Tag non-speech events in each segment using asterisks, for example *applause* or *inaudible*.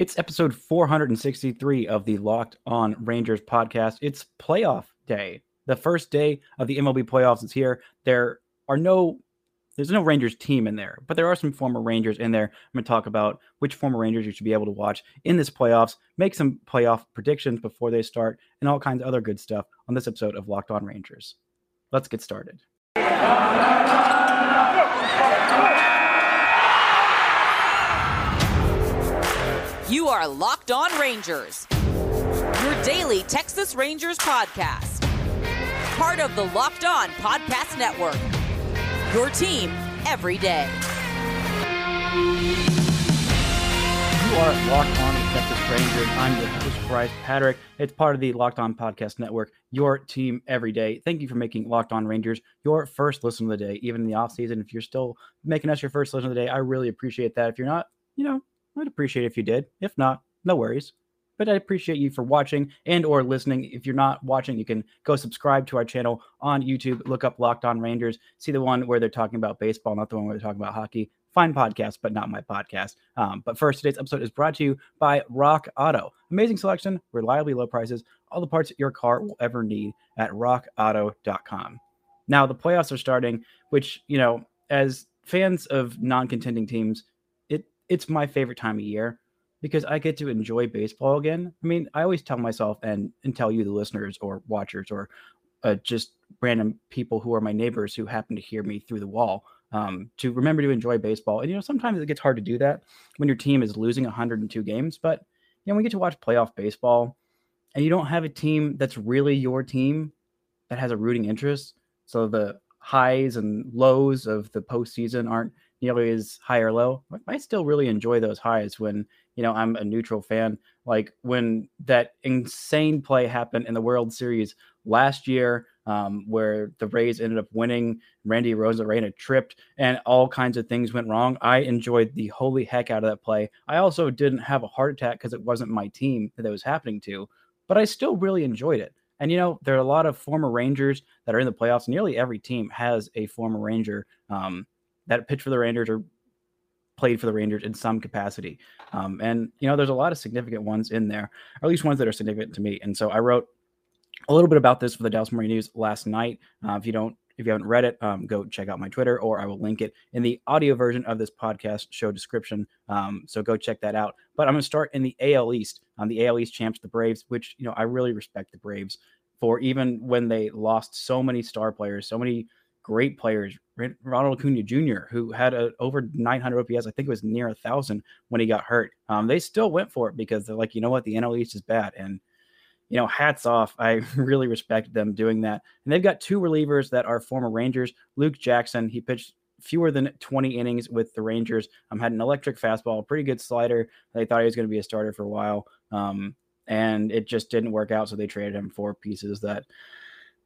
It's episode 463 of the Locked On Rangers podcast. It's playoff day. The first day of the MLB playoffs is here. There are no there's no Rangers team in there, but there are some former Rangers in there. I'm going to talk about which former Rangers you should be able to watch in this playoffs, make some playoff predictions before they start, and all kinds of other good stuff on this episode of Locked On Rangers. Let's get started. You are Locked On Rangers, your daily Texas Rangers podcast. Part of the Locked On Podcast Network. Your team every day. You are Locked On Texas Rangers. I'm your host, Bryce Patrick. It's part of the Locked On Podcast Network, your team every day. Thank you for making Locked On Rangers your first listen of the day, even in the off season. If you're still making us your first listen of the day, I really appreciate that. If you're not, you know, I'd appreciate it if you did. If not, no worries. But I appreciate you for watching and or listening. If you're not watching, you can go subscribe to our channel on YouTube. Look up Locked On Rangers. See the one where they're talking about baseball, not the one where they're talking about hockey. Fine podcast, but not my podcast. Um, but first, today's episode is brought to you by Rock Auto. Amazing selection, reliably low prices, all the parts your car will ever need at rockauto.com. Now, the playoffs are starting, which, you know, as fans of non contending teams, it's my favorite time of year because I get to enjoy baseball again. I mean, I always tell myself and and tell you the listeners or watchers or uh, just random people who are my neighbors who happen to hear me through the wall um, to remember to enjoy baseball. And you know, sometimes it gets hard to do that when your team is losing 102 games. But you know, we get to watch playoff baseball, and you don't have a team that's really your team that has a rooting interest. So the highs and lows of the postseason aren't nearly as high or low. I still really enjoy those highs when you know I'm a neutral fan. Like when that insane play happened in the World Series last year, um, where the Rays ended up winning. Randy Arozarena tripped, and all kinds of things went wrong. I enjoyed the holy heck out of that play. I also didn't have a heart attack because it wasn't my team that it was happening to, but I still really enjoyed it. And you know, there are a lot of former Rangers that are in the playoffs. Nearly every team has a former Ranger um, that pitched for the Rangers or played for the Rangers in some capacity. Um, and you know, there's a lot of significant ones in there, or at least ones that are significant to me. And so I wrote a little bit about this for the Dallas Morning News last night. Uh, if you don't, if you haven't read it, um, go check out my Twitter, or I will link it in the audio version of this podcast show description. Um, so go check that out. But I'm going to start in the AL East. On um, the AL East champs, the Braves, which you know I really respect the Braves for even when they lost so many star players, so many great players. Ronald Acuna Jr., who had a, over 900 OPS, I think it was near a thousand when he got hurt. Um, they still went for it because they're like, you know what, the NL East is bad, and you know, hats off. I *laughs* really respect them doing that. And they've got two relievers that are former Rangers. Luke Jackson, he pitched fewer than 20 innings with the Rangers. Um, had an electric fastball, pretty good slider. They thought he was going to be a starter for a while. Um, and it just didn't work out. So they traded him for pieces that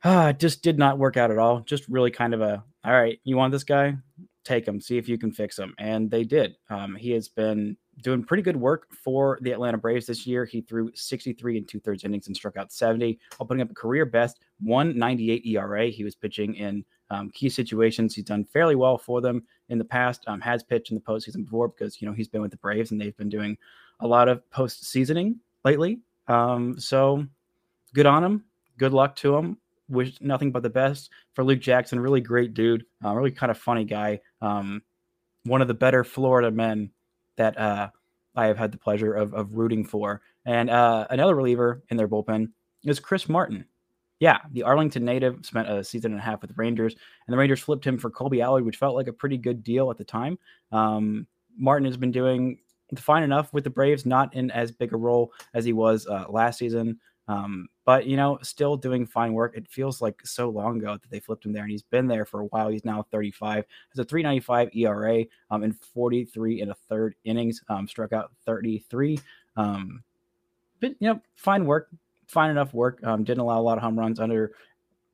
*sighs* uh, just did not work out at all. Just really kind of a, all right, you want this guy? Take him, see if you can fix him. And they did. Um, he has been doing pretty good work for the Atlanta Braves this year. He threw 63 and two thirds innings and struck out 70 while putting up a career best 198 ERA. He was pitching in um, key situations. He's done fairly well for them in the past. Um, has pitched in the postseason before because you know he's been with the Braves and they've been doing a lot of post seasoning lately. Um, so good on him. Good luck to him wish nothing but the best for Luke Jackson. Really great dude, uh, really kind of funny guy. Um, one of the better Florida men that uh, I have had the pleasure of, of rooting for. And uh, another reliever in their bullpen is Chris Martin. Yeah, the Arlington native spent a season and a half with the Rangers, and the Rangers flipped him for Kolby Allard, which felt like a pretty good deal at the time. Um, Martin has been doing fine enough with the Braves, not in as big a role as he was uh, last season. Um, but you know, still doing fine work. It feels like so long ago that they flipped him there, and he's been there for a while. He's now 35, has a 3.95 ERA um, in 43 and a third innings. Um, struck out 33. Um, but you know, fine work, fine enough work. Um, didn't allow a lot of home runs under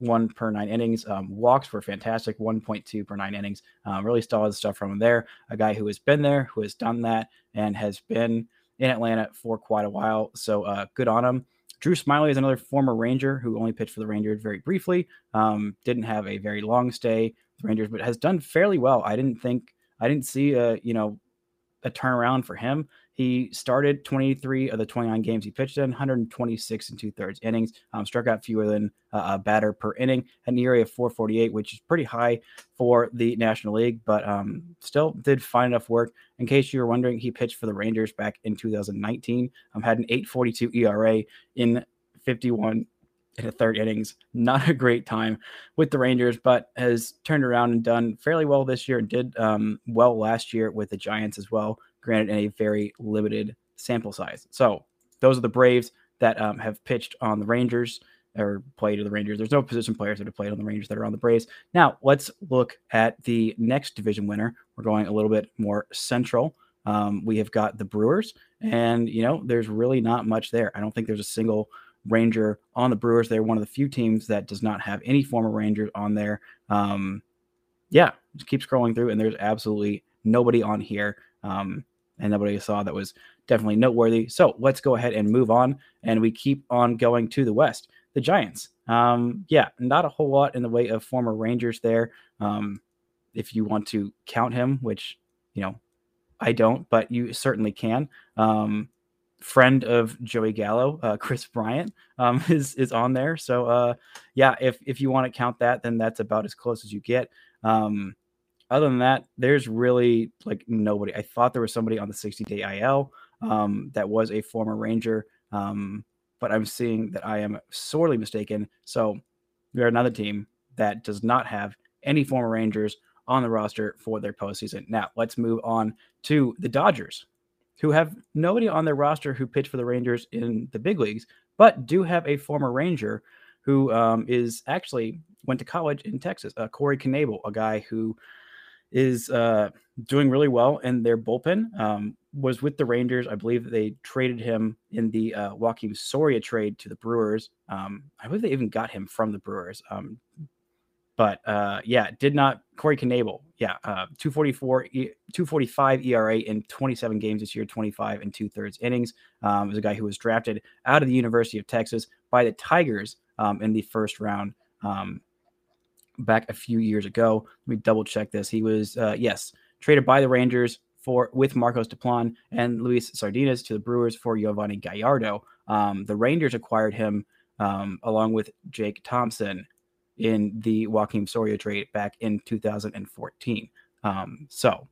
one per nine innings. Um, walks were fantastic, 1.2 per nine innings. Um, really solid stuff from him there. A guy who has been there, who has done that, and has been in Atlanta for quite a while. So uh, good on him. Drew Smyly is another former Ranger who only pitched for the Rangers very briefly. Um, didn't have a very long stay with the Rangers, but has done fairly well. I didn't think I didn't see a you know a turnaround for him. He started 23 of the 29 games he pitched in, 126 and two thirds innings, um, struck out fewer than uh, a batter per inning, an ERA of 448, which is pretty high for the National League, but um, still did fine enough work. In case you were wondering, he pitched for the Rangers back in 2019, um, had an 842 ERA in 51 in a third innings. Not a great time with the Rangers, but has turned around and done fairly well this year. And did um, well last year with the Giants as well granted in a very limited sample size. So those are the Braves that um, have pitched on the Rangers or played to the Rangers. There's no position players that have played on the Rangers that are on the Braves. Now let's look at the next division winner. We're going a little bit more central. Um, we have got the Brewers, and you know there's really not much there. I don't think there's a single Ranger on the Brewers. They're one of the few teams that does not have any former Rangers on there. Um, yeah, just keep scrolling through, and there's absolutely nobody on here. Um, and nobody saw that was definitely noteworthy. So let's go ahead and move on. And we keep on going to the West. The Giants. Um, yeah, not a whole lot in the way of former Rangers there. Um, if you want to count him, which, you know, I don't, but you certainly can. Um, friend of Joey Gallo, uh, *laughs* Kris Bryant, um, *laughs* is is on there. So uh, yeah, if if you want to count that, then that's about as close as you get. Um, other than that, there's really like nobody. I thought there was somebody on the 60 day IL um, that was a former Ranger, um, but I'm seeing that I am sorely mistaken. So we're another team that does not have any former Rangers on the roster for their postseason. Now let's move on to the Dodgers, who have nobody on their roster who pitched for the Rangers in the big leagues, but do have a former Ranger who um, is actually went to college in Texas, uh, Corey Knebel, a guy who is uh, doing really well in their bullpen. Um, was with the Rangers. I believe they traded him in the uh, Joakim Soria trade to the Brewers. Um, I believe they even got him from the Brewers. Um, but uh, yeah, did not Corey Knebel. Yeah, uh, 244, 245 ERA in 27 games this year, 25 and two thirds innings. Um, was a guy who was drafted out of the University of Texas by the Tigers um, in the first round. Um, back a few years ago. Let me double check this. He was uh, yes traded by the Rangers for with Marcos Diplan and Luis Sardinas to the Brewers for Yovani Gallardo. Um, the Rangers acquired him um, along with Jake Thompson in the Joakim Soria trade back in 2014. Um, so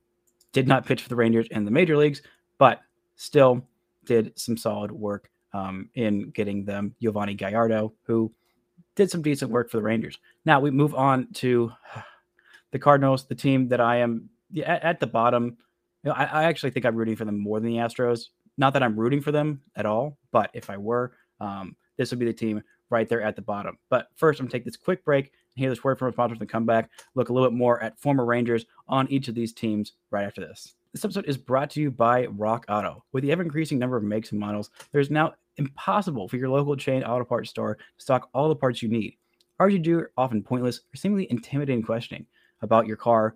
did not pitch for the Rangers in the major leagues, but still did some solid work um, in getting them Yovani Gallardo, who did some decent work for the Rangers. Now we move on to the Cardinals, the team that I am at, at the bottom. You know, I, I, actually think I'm rooting for them more than the Astros. Not that I'm rooting for them at all, but if I were, um, this would be the team right there at the bottom. But first, I'm gonna take this quick break and hear this word from our sponsors and come back, look a little bit more at former Rangers on each of these teams right after this. This episode is brought to you by Rock Auto. With the ever increasing number of makes and models, there's now impossible for your local chain auto parts store to stock all the parts you need. Parts you do often pointless or seemingly intimidating questioning about your car,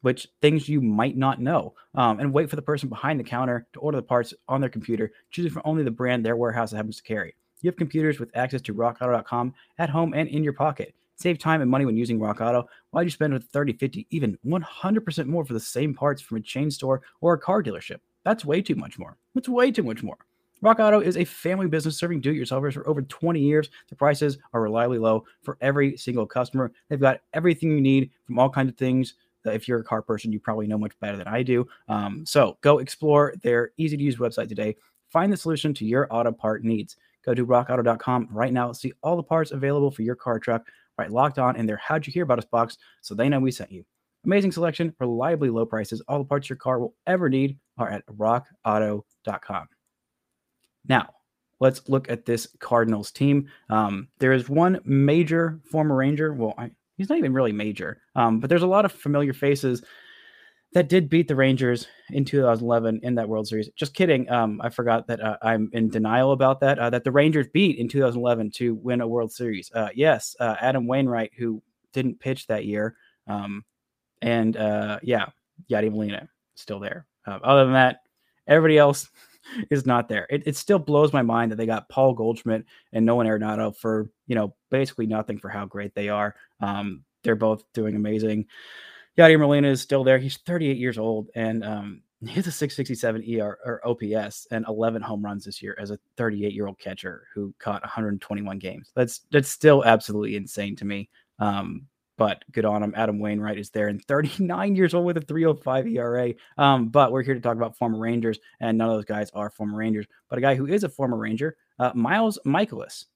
which things you might not know, um, and wait for the person behind the counter to order the parts on their computer, choosing from only the brand their warehouse happens to carry. You have computers with access to rockauto.com at home and in your pocket. Save time and money when using Rock Auto. Why'd you spend with 30, 50, even 100% more for the same parts from a chain store or a car dealership? That's way too much more. That's way too much more. Rock Auto is a family business serving do-it-yourselfers for over 20 years. The prices are reliably low for every single customer. They've got everything you need from all kinds of things. If you're a car person, you probably know much better than I do. Um, so go explore their easy-to-use website today. Find the solution to your auto part needs. Go to rockauto.com right now. See all the parts available for your car truck. Right, locked on in their "How'd you hear about us?" box, so they know we sent you. Amazing selection, reliably low prices. All the parts your car will ever need are at rockauto.com. Now, let's look at this Cardinals team. Um, there is one major former Ranger. Well, I, he's not even really major, um, but there's a lot of familiar faces that did beat the Rangers in 2011 in that World Series. Just kidding. Um, I forgot that uh, I'm in denial about that. Uh, that the Rangers beat in 2011 to win a World Series. Uh, yes, uh, Adam Wainwright, who didn't pitch that year, um, and uh, yeah, Yadi Molina still there. Uh, other than that, everybody else is not there. It, it still blows my mind that they got Paul Goldschmidt and Nolan Arenado for you know basically nothing for how great they are. Um, they're both doing amazing. Yadier Molina is still there. He's 38 years old, and um, *laughs* He has a 667 ER or OPS and 11 home runs this year as a 38 year old catcher who caught 121 games. That's that's still absolutely insane to me. Um, but good on him. Adam Wainwright is there and 39 years old with a 305 ERA. Um, but we're here to talk about former Rangers, and none of those guys are former Rangers. But a guy who is a former Ranger, uh, Miles Mikolas.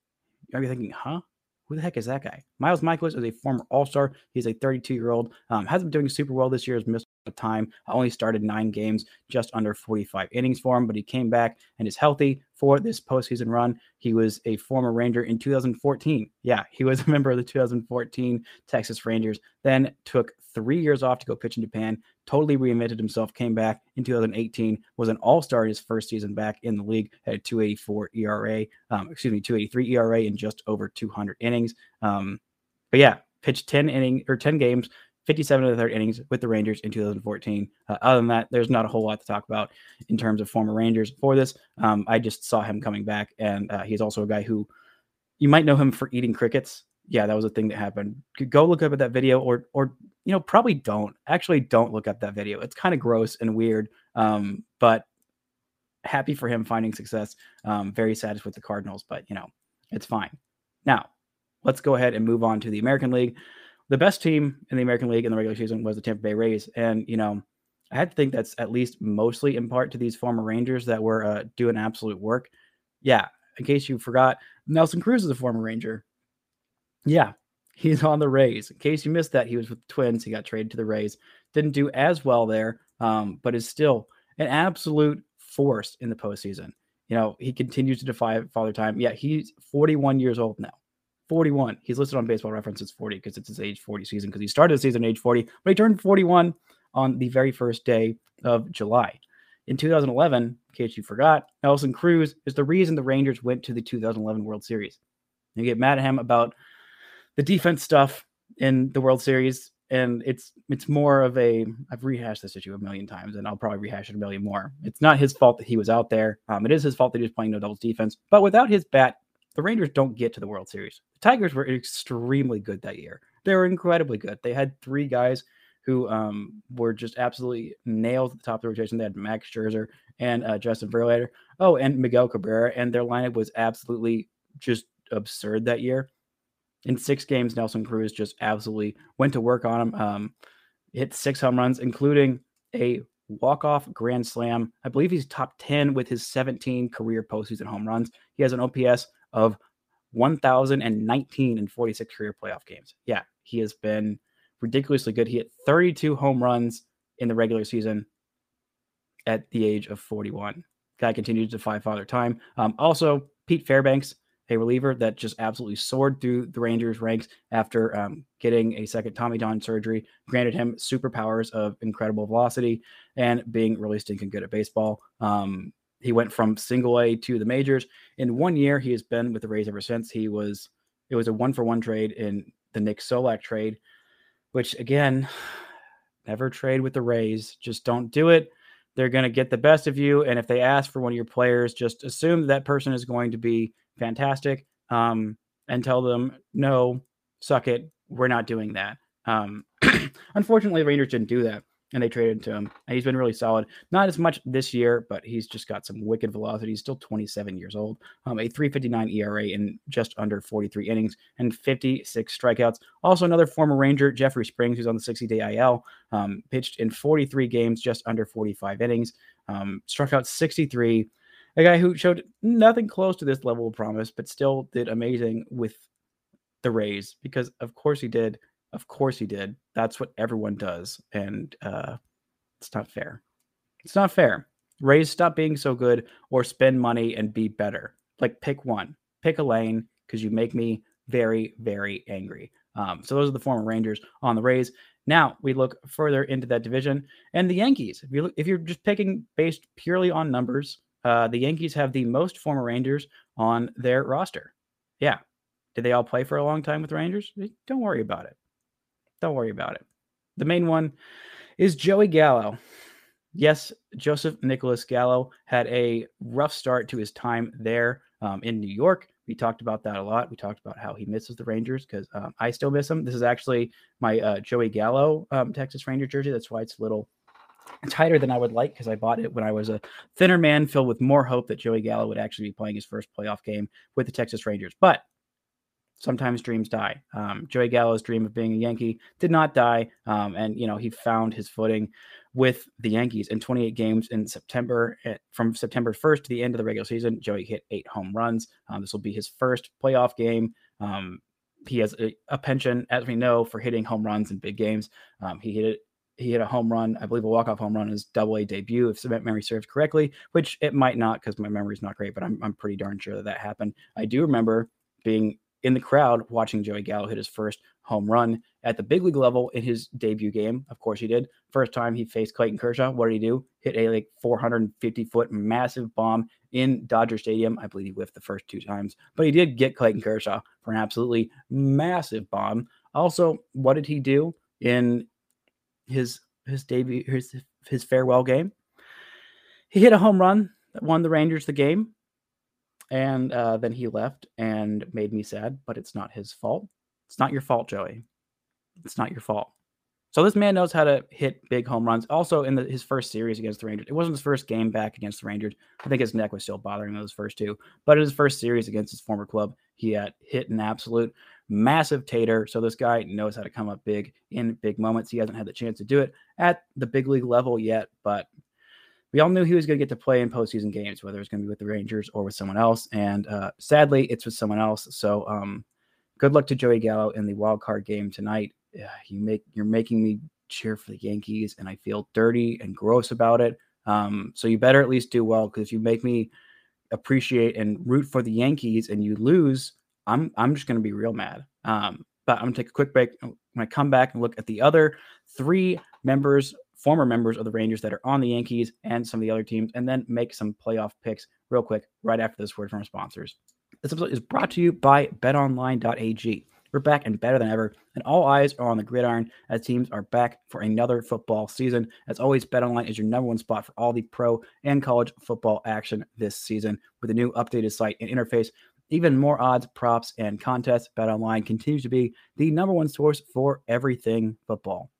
Are you thinking, huh? Who the heck is that guy? Miles Mikolas is a former All Star. He's a 32 year old. Um, hasn't been doing super well this year. Has missed time. I only started nine games, just under 45 innings for him, but he came back and is healthy for this postseason run. He was a former Ranger in 2014. Yeah, he was a member of the 2014 Texas Rangers. Then took three years off to go pitch in Japan. Totally reinvented himself. Came back in 2018. Was an All Star his first season back in the league. Had a 284 ERA. Um, excuse me, 283 ERA in just over 200 innings. Um, but yeah, pitched 10 inning or 10 games, 57 of the third innings with the Rangers in 2014. Uh, other than that, there's not a whole lot to talk about in terms of former Rangers for this. Um, I just saw him coming back, and uh, he's also a guy who you might know him for eating crickets. Yeah, that was a thing that happened. Go look up at that video, or or you know probably don't actually don't look up that video. It's kind of gross and weird, um, but happy for him finding success. Um, very sad with the Cardinals, but you know it's fine. Now let's go ahead and move on to the American League the best team in the American League in the regular season was the Tampa Bay Rays, and you know, I had to think that's at least mostly in part to these former Rangers that were uh, doing absolute work. Yeah, in case you forgot, Nelson Cruz is a former Ranger. Yeah, he's on the Rays. In case you missed that, he was with the Twins. He got traded to the Rays. Didn't do as well there, um, but is still an absolute force in the postseason. You know, he continues to defy father time. Yeah, he's 41 years old now. 41. He's listed on baseball reference as 40 because it's his age 40 season because he started the season age 40, but he turned 41 on the very first day of July. In 2011, in case you forgot, Nelson Cruz is the reason the Rangers went to the 2011 World Series. You get mad at him about the defense stuff in the World Series, and it's it's more of a I've rehashed this issue a million times, and I'll probably rehash it a million more. It's not his fault that he was out there. Um, it is his fault that he was playing no doubles defense, but without his bat, the Rangers don't get to the World Series. The Tigers were extremely good that year. They were incredibly good. They had three guys who um, were just absolutely nailed at the top of the rotation. They had Max Scherzer and uh, Justin Verlander. Oh, and Miguel Cabrera, and their lineup was absolutely just absurd that year. In six games, Nelson Cruz just absolutely went to work on him. Um, hit six home runs, including a walk-off grand slam. I believe he's top 10 with his 17 career postseason home runs. He has an OPS of 1,019 in 46 career playoff games. Yeah, he has been ridiculously good. He hit 32 home runs in the regular season at the age of 41. Guy continues to defy father time. Um, also, Pete Fairbanks, a reliever that just absolutely soared through the Rangers ranks after um, getting a second Tommy John surgery, granted him superpowers of incredible velocity and being really stinking good at baseball. Um, he went from single A to the majors. In one year, he has been with the Rays ever since. He was it was a one for one trade in the Nick Solak trade, which again, *sighs* never trade with the Rays. Just don't do it. They're going to get the best of you. And if they ask for one of your players, just assume that, person is going to be fantastic um, and tell them, no, suck it. We're not doing that. Um, *clears throat* unfortunately, Rangers didn't do that and they traded to him. And he's been really solid. Not as much this year, but he's just got some wicked velocity. He's still 27 years old. Um, a 359 ERA in just under 43 innings and 56 strikeouts. Also, another former Ranger, Jeffrey Springs, who's on the 60 day IL, um, pitched in 43 games, just under 45 innings, um, struck out 63. A guy who showed nothing close to this level of promise, but still did amazing with the Rays because, of course, he did. Of course he did. That's what everyone does. And uh, it's not fair. It's not fair. Rays stop being so good or spend money and be better. Like pick one, pick a lane because you make me very, very angry. Um, so those are the former Rangers on the Rays. Now we look further into that division and the Yankees. If you look, if you're just picking based purely on numbers, uh, the Yankees have the most former Rangers on their roster. Yeah. Did they all play for a long time with Rangers? Don't worry about it. Don't worry about it. The main one is Joey Gallo. Yes, Joseph Nicholas Gallo had a rough start to his time there um, in New York. We talked about that a lot. We talked about how he misses the Rangers because um, I still miss him. This is actually my uh, Joey Gallo um, Texas Ranger jersey. That's why it's a little tighter than I would like because I bought it when I was a thinner man filled with more hope that Joey Gallo would actually be playing his first playoff game with the Texas Rangers. But sometimes dreams die. Um, Joey Gallo's dream of being a Yankee did not die. Um, and, you know, he found his footing with the Yankees in 28 games in September. Eh, from September 1st to the end of the regular season, Joey hit eight home runs. Um, this will be his first playoff game. Um, he has a, a, pension, as we know, for hitting home runs in big games. Um, he hit it he hit a home run, I believe a walk-off home run his double A debut, if memory serves correctly, which it might not because my memory is not great, but I'm, I'm pretty darn sure that that happened. I do remember being in the crowd watching Joey Gallo hit his first home run at the big league level in his debut game. Of course, he did. First time he faced Clayton Kershaw, what did he do? Hit a like 450 foot massive bomb in Dodger Stadium. I believe he whiffed the first two times, but he did get Clayton Kershaw for an absolutely massive bomb. Also, what did he do in his his debut his his farewell game. He hit a home run that won the Rangers the game, and uh, then he left and made me sad. But it's not his fault. It's not your fault, Joey. It's not your fault. So this man knows how to hit big home runs. Also, in the, his first series against the Rangers, it wasn't his first game back against the Rangers. I think his neck was still bothering those first two. But in his first series against his former club, he had hit an absolute massive tater. So this guy knows how to come up big in big moments. He hasn't had the chance to do it at the big league level yet, but we all knew he was going to get to play in postseason games, whether it's going to be with the Rangers or with someone else. And uh, sadly, it's with someone else. So um, good luck to Joey Gallo in the wild card game tonight. Yeah, you make you're making me cheer for the Yankees, and I feel dirty and gross about it. Um, so you better at least do well because if you make me appreciate and root for the Yankees and you lose, I'm I'm just going to be real mad. Um, but I'm going to take a quick break. When I come back and look at the other three members, former members of the Rangers that are on the Yankees and some of the other teams, and then make some playoff picks real quick right after this word from our sponsors. This episode is brought to you by BetOnline.ag. We're back and better than ever, and all eyes are on the gridiron as teams are back for another football season. As always, BetOnline is your number one spot for all the pro and college football action this season. With a new updated site and interface, even more odds, props, and contests, BetOnline continues to be the number one source for everything football.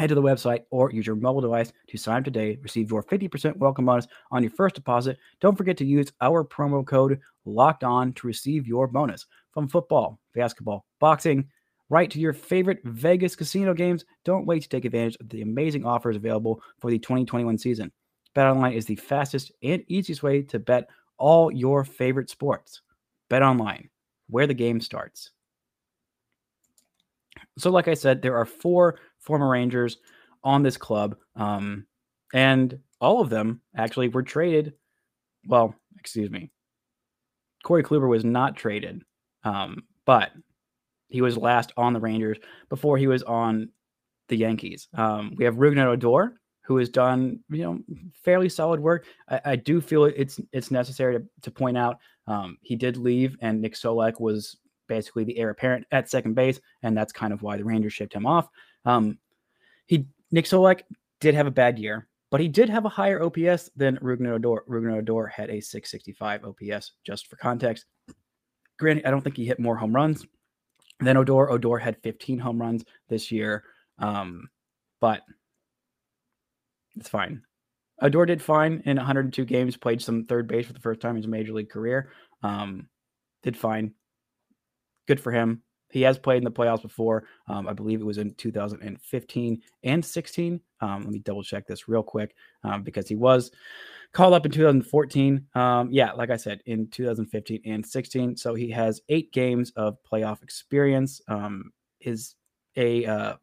Head to the website or use your mobile device to sign up today. Receive your 50% welcome bonus on your first deposit. Don't forget to use our promo code locked on to receive your bonus from football, basketball, boxing, right to your favorite Vegas casino games. Don't wait to take advantage of the amazing offers available for the 2021 season. BetOnline is the fastest and easiest way to bet all your favorite sports. Bet online, where the game starts. So, like I said, there are four former Rangers on this club, um, and all of them actually were traded. Well, excuse me. Corey Kluber was not traded, um, but he was last on the Rangers before he was on the Yankees. Um, we have Rougned Odor, who has done you know fairly solid work. I, I do feel it's it's necessary to, to point out um, he did leave, and Nick Solak was basically the heir apparent at second base, and that's kind of why the Rangers shipped him off. Um, he Nick Solak did have a bad year, but he did have a higher OPS than Rougned Odor. Odor had a 665 OPS, just for context. Granted, I don't think he hit more home runs than Odor. Odor had 15 home runs this year, um, but it's fine. Odor did fine in 102 games, played some third base for the first time in his major league career. Um, did fine. Good for him. He has played in the playoffs before. Um, I believe it was in 2015 and 16. Um, let me double check this real quick um, because he was called up in 2014. Um, yeah, like I said, in 2015 and 16. So he has eight games of playoff experience. Um, is a uh,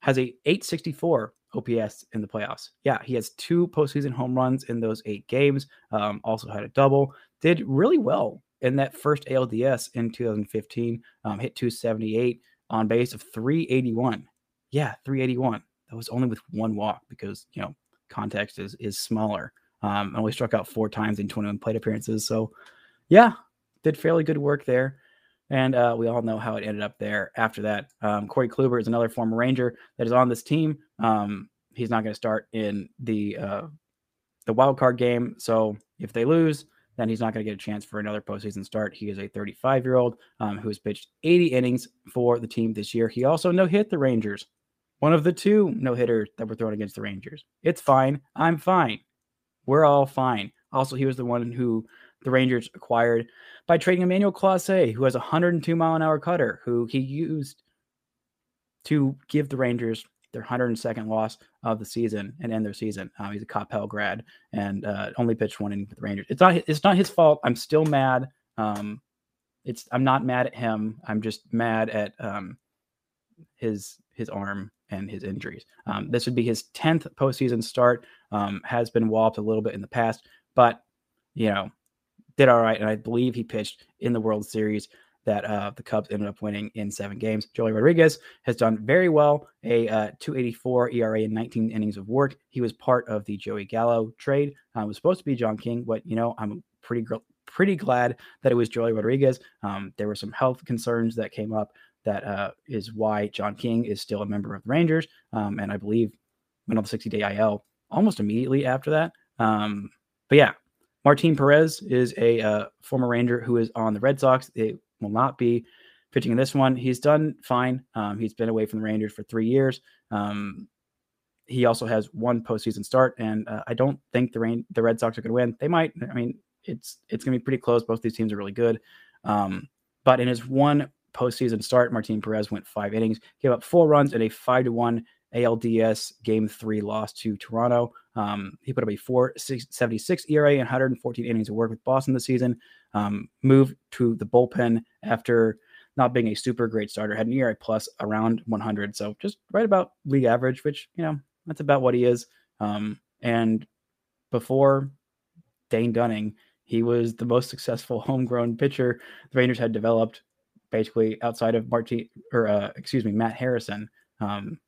has a 864 OPS in the playoffs. Yeah, he has two postseason home runs in those eight games. Um, also had a double. Did really well in that first ALDS in 2015. Um, hit 278 on base of 381. Yeah, 381. That was only with one walk because you know context is is smaller. Um, only struck out four times in 21 plate appearances. So, yeah, did fairly good work there. And uh, we all know how it ended up there after that. Um, Corey Kluber is another former Ranger that is on this team. Um, he's not going to start in the uh, the wild card game. So if they lose, then he's not going to get a chance for another postseason start. He is a 35 year old um, who has pitched 80 innings for the team this year. He also no hit the Rangers one of the two no hitters that were thrown against the Rangers. It's fine. I'm fine. We're all fine. Also, he was the one who the Rangers acquired by trading Emmanuel Clase, who has a 102 mile an hour cutter, who he used to give the Rangers their 102nd loss of the season and end their season. Um, he's a Coppell grad and uh, only pitched one inning for the Rangers. It's not it's not his fault. I'm still mad. Um, it's I'm not mad at him. I'm just mad at um, his his arm and his injuries. Um, this would be his 10th postseason start. Um, has been walloped a little bit in the past, but you know did all right. And I believe he pitched in the World Series that uh, the Cubs ended up winning in seven games. Joely Rodriguez has done very well, a uh, 284 ERA in 19 innings of work. He was part of the Joey Gallo trade. Uh, was supposed to be John King, but you know I'm pretty pretty glad that it was Joely Rodriguez. Um, there were some health concerns that came up. That uh, is why John King is still a member of the Rangers, um, and I believe went on the 60 day IL almost immediately after that. Um, but yeah, Martin Perez is a uh, former Ranger who is on the Red Sox. It will not be pitching in this one. He's done fine. Um, he's been away from the Rangers for three years. Um, he also has one postseason start, and uh, I don't think the rain the Red Sox are going to win. They might. I mean, it's it's going to be pretty close. Both these teams are really good. Um, but in his one postseason start, Martin Perez went five innings, gave up four runs and a five to one ALDS game three loss to Toronto. Um, he put up a 476 ERA and 114 innings of work with Boston this season. Um, moved to the bullpen after not being a super great starter, had an ERA plus around 100. So just right about league average, which, you know, that's about what he is. Um, and before Dane Dunning, he was the most successful *laughs* homegrown pitcher the Rangers had developed basically outside of Marty or uh, excuse me, Matt Harrison. Um,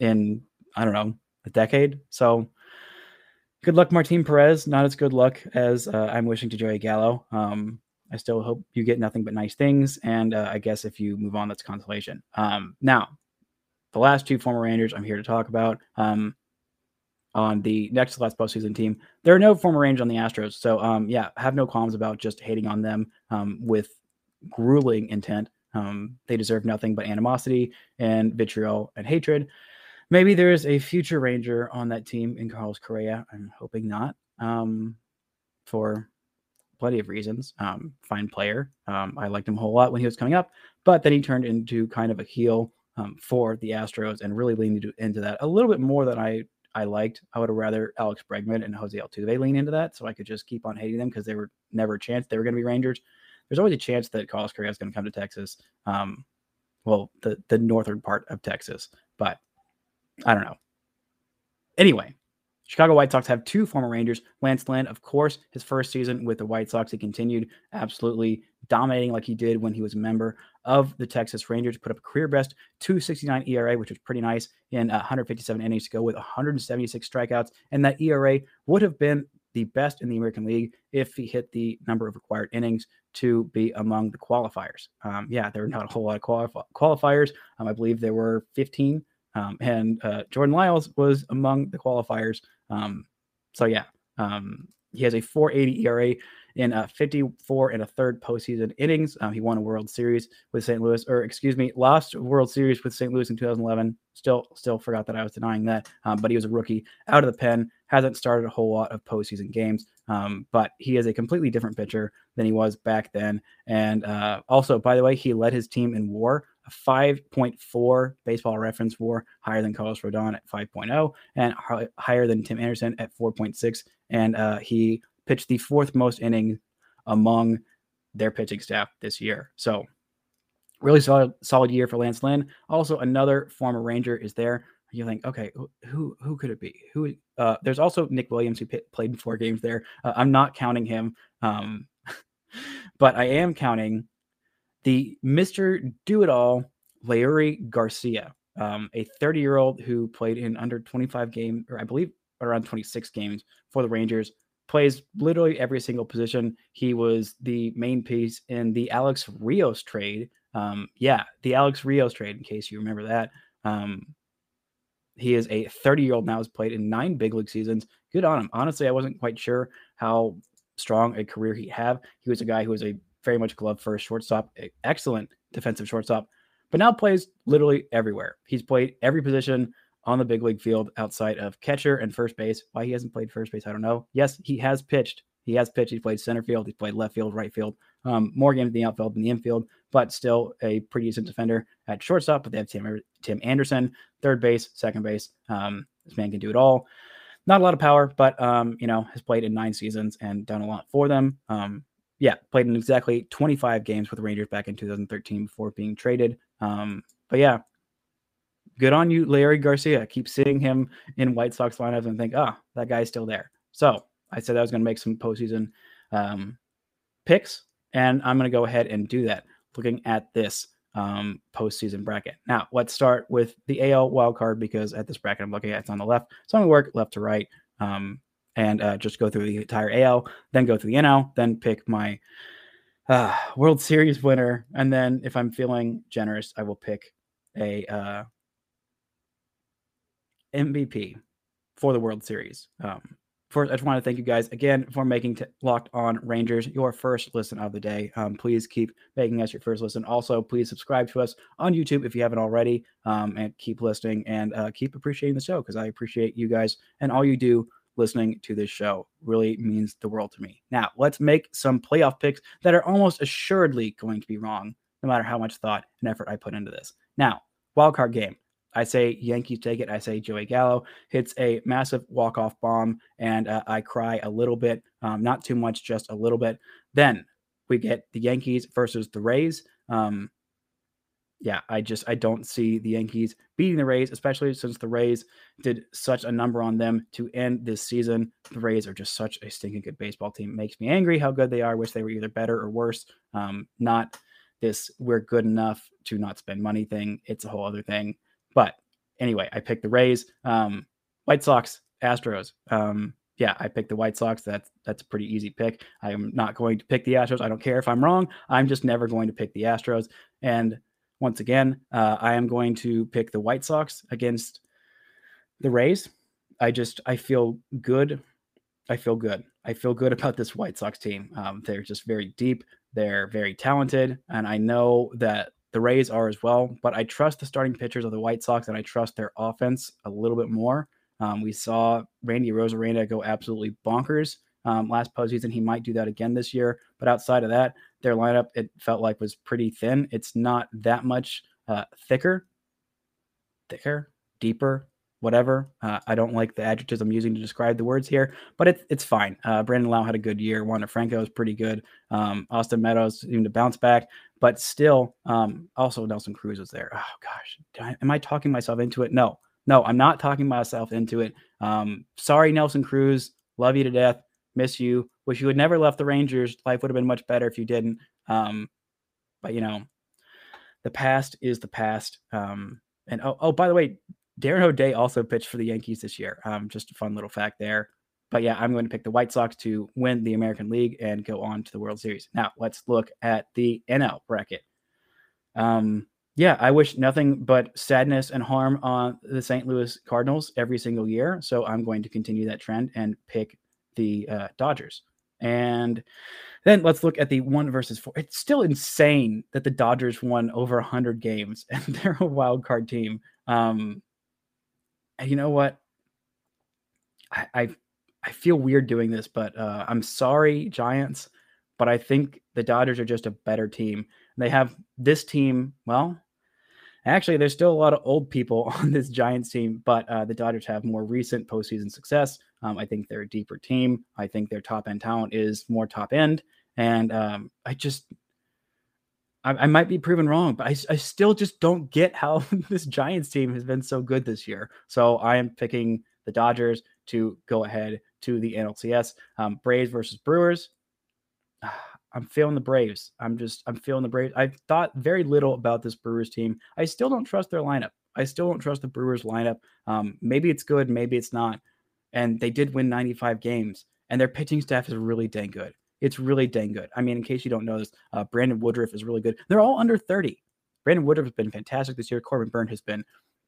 in I don't know a decade. So good luck, Martin Perez. Not as good luck as uh, I'm wishing to Joey Gallo. Um, I still hope you get nothing but nice things, and uh, I guess if you move on, that's consolation. Um, now, the last two former Rangers I'm here to talk about. Um, on the next to last postseason team. There are no former Rangers on the Astros. So, um, yeah, have no qualms about just hating on them um, with grueling intent. Um, they deserve nothing but animosity and vitriol and hatred. Maybe there's a future Ranger on that team in Carlos Correa. I'm hoping not. Um, for plenty of reasons. Um, fine player. Um, I liked him a whole lot when he was coming up, but then he turned into kind of a heel um, for the Astros and really leaned into that a little bit more than I I liked. I would have rather Alex Bregman and Jose Altuve lean into that, so I could just keep on hating them because they were never a chance they were going to be Rangers. There's always a chance that Carlos Correa is going to come to Texas. Um, well, the the northern part of Texas, but I don't know. Anyway, Chicago White Sox have two former Rangers. Lance Lynn, of course, his first season with the White Sox, he continued absolutely dominating like he did when he was a member of the Texas Rangers. Put up a career best 269 ERA, which was pretty nice in 157 innings to go with 176 strikeouts. And that ERA would have been the best in the American League if he hit the number of required innings to be among the qualifiers. Um, yeah, there were not a whole lot of qualifiers. Um, I believe there were 15 um, and uh, Jordan Lyles was among the qualifiers. Um, so yeah, um, he has a 480 ERA in uh, 54 and a third postseason innings. Um, he won a World Series with St. Louis, or excuse me, lost World Series with St. Louis in 2011. Still, still forgot that I was denying that. Um, but he was a rookie out of the pen. Hasn't started a whole lot of postseason games. Um, but he is a completely different pitcher than he was back then. And uh, also, by the way, he led his team in WAR a 5.4 baseball reference WAR, higher than Carlos Rodon at 5.0, and higher than Tim Anderson at 4.6. And uh, he pitched the fourth most inning among their pitching staff this year. So, really solid, solid year for Lance Lynn. Also, another former Ranger is there. You think, okay, who who could it be? Who? Uh, there's also Nick Williams who p- played four games there. Uh, I'm not counting him, um, *laughs* but I am counting the Mr. Do It All, Leury Garcia, um, a 30 year old who played in under 25 games, or I believe around 26 games for the Rangers, plays literally every single position. He was the main piece in the Alex Rios trade. Um, yeah, the Alex Rios trade, in case you remember that. Um, he is a 30 year old now, has played in nine big league seasons. Good on him. Honestly, I wasn't quite sure how strong a career he have. He was a guy who was a very much glove first shortstop, excellent defensive shortstop. but now plays literally everywhere. He's played every position on the big league field outside of catcher and first base. Why he hasn't played first base, I don't know. Yes, he has pitched. He has pitched. He's played center field. He's played left field, right field. Um, more games in the outfield than the infield, but still a pretty decent defender at shortstop. But they have Tim, Tim Anderson, third base, second base. Um, this man can do it all. Not a lot of power, but um, you know, has played in nine seasons and done a lot for them. Um, yeah, played in exactly 25 games with the Rangers back in 2013 before being traded. Um, but yeah, good on you, Leury Garcia. Keep seeing him in White Sox lineups and think, oh, that guy's still there. So I said I was going to make some postseason um, picks, and I'm going to go ahead and do that. Looking at this um, postseason bracket. Now, let's start with the AL wildcard because at this bracket I'm looking at it's on the left. So I'm going to work left to right um, and uh, just go through the entire AL, then go through the NL, then pick my uh, World Series winner. And then if I'm feeling generous, I will pick a uh, MVP for the World Series. Um, first, I just want to thank you guys again for making t- Locked On Rangers your first listen of the day. Um, please keep making us your first listen. Also, please subscribe to us on YouTube if you haven't already, um, and keep listening and uh, keep appreciating the show because I appreciate you guys and all you do listening to this show really means the world to me. Now, let's make some playoff picks that are almost assuredly going to be wrong, no matter how much thought and effort I put into this. Now, wildcard game. I say Yankees take it. I say Joey Gallo hits a massive walk-off bomb, and uh, I cry a little bit, um, not too much, just a little bit. Then we get the Yankees versus the Rays. Um, yeah, I just I don't see the Yankees beating the Rays, especially since the Rays did such a number on them to end this season. The Rays are just such a stinking good baseball team. It makes me angry how good they are. Wish they were either better or worse. Um, not this we're good enough to not spend money thing. It's a whole other thing. But anyway, I picked the Rays. Um, White Sox, Astros. Um, yeah, I picked the White Sox. That's that's a pretty easy pick. I am not going to pick the Astros. I don't care if I'm wrong. I'm just never going to pick the Astros. And once again, uh, I am going to pick the White Sox against the Rays. I just I feel good. I feel good. I feel good about this White Sox team. Um, they're just very deep. They're very talented, and I know that the Rays are as well, but I trust the starting pitchers of the White Sox and I trust their offense a little bit more. Um, we saw Randy Arozarena go absolutely bonkers um, last postseason. He might do that again this year, but outside of that, their lineup it felt like was pretty thin. It's not that much uh, thicker, thicker, deeper, whatever. Uh, I don't like the adjectives I'm using to describe the words here, but it's it's fine. Uh, Brandon Lowe had a good year. Wander Franco is pretty good. Um, Austin Meadows seemed to bounce back, but still, um, also Nelson Cruz was there. Oh gosh, I, am I talking myself into it? No, no, I'm not talking myself into it. Um, sorry, Nelson Cruz. Love you to death. Miss you. Wish you had never left the Rangers. Life would have been much better if you didn't. Um, but you know, the past is the past. Um, and oh, oh, by the way, Darren O'Day also pitched for the Yankees this year. Um, just a fun little fact there. But yeah, I'm going to pick the White Sox to win the American League and go on to the World Series. Now, let's look at the NL bracket. Um, yeah, I wish nothing but sadness and harm on the St. Louis Cardinals every single year. So I'm going to continue that trend and pick the uh, Dodgers. And then let's look at the one versus four. It's still insane that the Dodgers won over 100 games *laughs* and they're a wild card team. Um, you know what? I, I, I feel weird doing this, but uh, I'm sorry, Giants. But I think the Dodgers are just a better team. They have this team. Well, actually, there's still a lot of old people *laughs* on this Giants team, but uh, the Dodgers have more recent postseason success. Um, I think they're a deeper team. I think their top end talent is more top end, and um, I just I, I might be proven wrong, but I, I still just don't get how *laughs* this Giants team has been so good this year. So I am picking the Dodgers to go ahead to the NLCS. Um, Braves versus Brewers. *sighs* I'm feeling the Braves. I'm just I'm feeling the Braves. I've thought very little about this Brewers team. I still don't trust their lineup. I still don't trust the Brewers lineup. Um, maybe it's good, maybe it's not. And they did win 95 games, and their pitching staff is really dang good. It's really dang good. I mean, in case you don't know this, uh, Brandon Woodruff is really good. They're all under 30. Brandon Woodruff has been fantastic this year. Corbin Burnes has been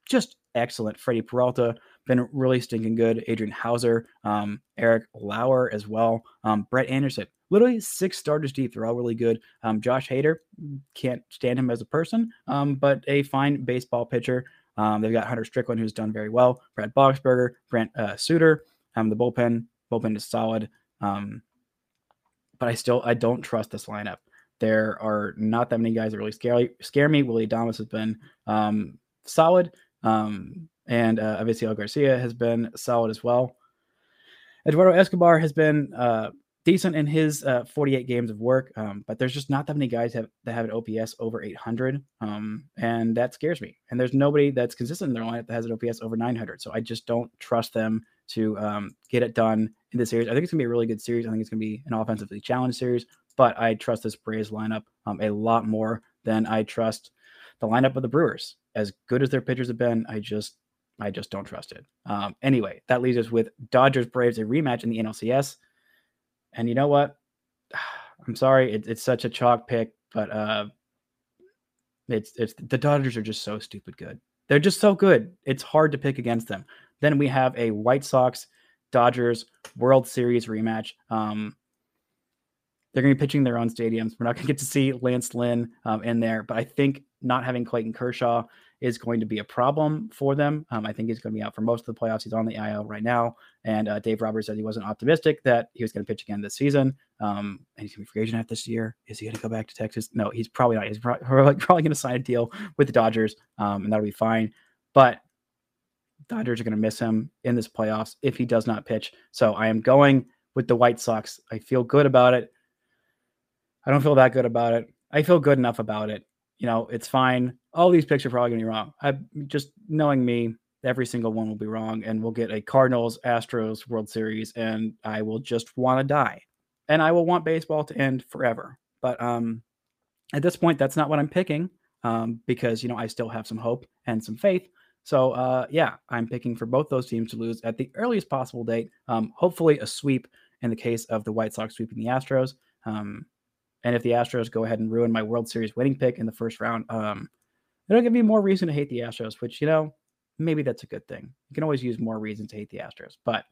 just excellent. Freddy Peralta, been really stinking good. Adrian Houser, um, Eric Lauer as well. Um, Brett Anderson, literally six starters deep. They're all really good. Um, Josh Hader, can't stand him as a person, um, but a fine baseball pitcher. Um, they've got Hunter Strickland, who's done very well. Brad Boxberger, Brent uh, Suter. Um, the bullpen, bullpen is solid. Um, but I still I don't trust this lineup. There are not that many guys that really scare scare me. Willy Adames has been um, solid, um, and uh, Avisail Garcia has been solid as well. Eduardo Escobar has been uh, decent in his uh, 48 games of work, um, but there's just not that many guys have, that have an OPS over 800, um, and that scares me. And there's nobody that's consistent in their lineup that has an OPS over 900, so I just don't trust them to um, get it done in this series. I think it's gonna be a really good series. I think it's gonna be an offensively challenged series, but I trust this Braves lineup um, a lot more than I trust the lineup of the Brewers. As good as their pitchers have been, I just I just don't trust it. Um, anyway, that leaves us with Dodgers Braves, a rematch in the NLCS. And you know what? *sighs* I'm sorry, it, it's such a chalk pick, but uh, it's it's the Dodgers are just so stupid good. They're just so good. It's hard to pick against them. Then we have a White Sox Dodgers World Series rematch. Um, they're going to be pitching their own stadiums. We're not going to get to see Lance Lynn um, in there, but I think not having Clayton Kershaw is going to be a problem for them. Um, I think he's going to be out for most of the playoffs. He's on the IL right now. And uh, Dave Roberts said he wasn't optimistic that he was going to pitch again this season. Um, and he's going to be free agent after this year. Is he going to go back to Texas? No, he's probably not. He's *laughs* probably, probably going to sign a deal with the Dodgers, um, and that'll be fine. But Dodgers are going to miss him in this playoffs if he does not pitch. So I am going with the White Sox. I feel good about it. I don't feel that good about it. I feel good enough about it. You know, it's fine. All these picks are probably going to be wrong. I just knowing me, every single one will be wrong, and we'll get a Cardinals Astros World Series, and I will just want to die, and I will want baseball to end forever. But um, at this point, that's not what I'm picking um, because you know I still have some hope and some faith. So uh, yeah, I'm picking for both those teams to lose at the earliest possible date. Um, hopefully, a sweep in the case of the White Sox sweeping the Astros. Um, and if the Astros go ahead and ruin my World Series winning pick in the first round, um, it'll give me more reason to hate the Astros, which, you know, maybe that's a good thing. You can always use more reason to hate the Astros. But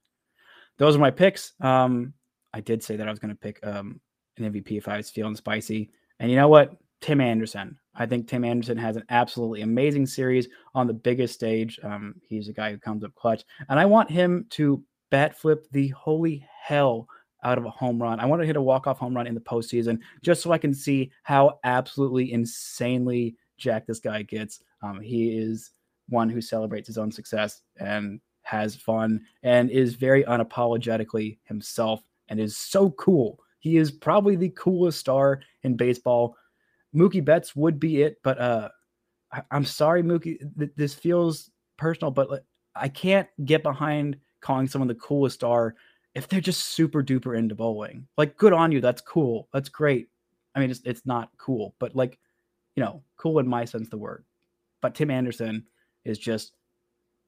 those are my picks. Um, I did say that I was going to pick um, an MVP if I was feeling spicy. And you know what? Tim Anderson. I think Tim Anderson has an absolutely amazing series on the biggest stage. Um, he's a guy who comes up clutch. And I want him to bat flip the holy hell out of a home run. I want to hit a walk-off home run in the postseason just so I can see how absolutely insanely jacked this guy gets. Um, he is one who celebrates his own success and has fun and is very unapologetically himself and is so cool. He is probably the coolest star in baseball. Mookie Betts would be it, but uh, I, am sorry, Mookie. Th- this feels personal, but I can't get behind calling someone the coolest star if they're just super duper into bowling, like good on you. That's cool. That's great. I mean, it's, it's not cool, but like, you know, cool in my sense of the word. But Tim Anderson is just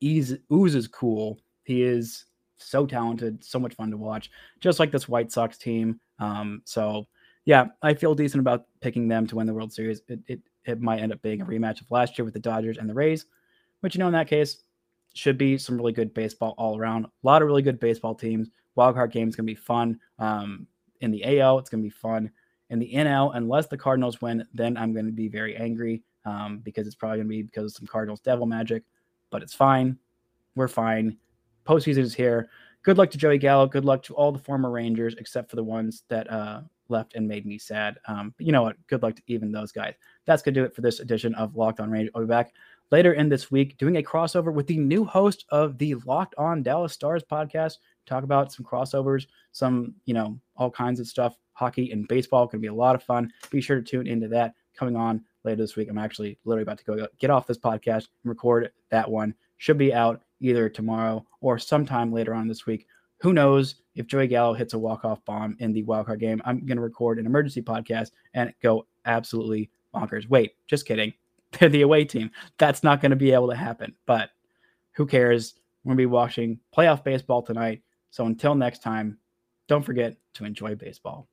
ease, oozes cool. He is so talented, so much fun to watch, just like this White Sox team. Um, so yeah, I feel decent about picking them to win the World Series. It, it, it might end up being a rematch of last year with the Dodgers and the Rays, but you know, in that case, should be some really good baseball all around. A lot of really good baseball teams. Wildcard game is going to be fun. Um, in the AL, it's going to be fun. In the NL, unless the Cardinals win, then I'm going to be very angry um, because it's probably going to be because of some Cardinals devil magic. But it's fine. We're fine. Postseason is here. Good luck to Joey Gallo. Good luck to all the former Rangers, except for the ones that uh, left and made me sad. Um, but you know what? Good luck to even those guys. That's going to do it for this edition of Locked On Rangers. I'll be back later in this week doing a crossover with the new host of the Locked On Dallas Stars podcast. Talk about some crossovers, some, you know, all kinds of stuff. Hockey and baseball can be a lot of fun. Be sure to tune into that coming on later this week. I'm actually literally about to go get off this podcast and record that one. Should be out either tomorrow or sometime later on this week. Who knows if Joey Gallo hits a walk-off bomb in the wildcard game? I'm going to record an emergency podcast and go absolutely bonkers. Wait, just kidding. *laughs* They're the away team. That's not going to be able to happen. But who cares? We're going to be watching playoff baseball tonight. So until next time, don't forget to enjoy baseball.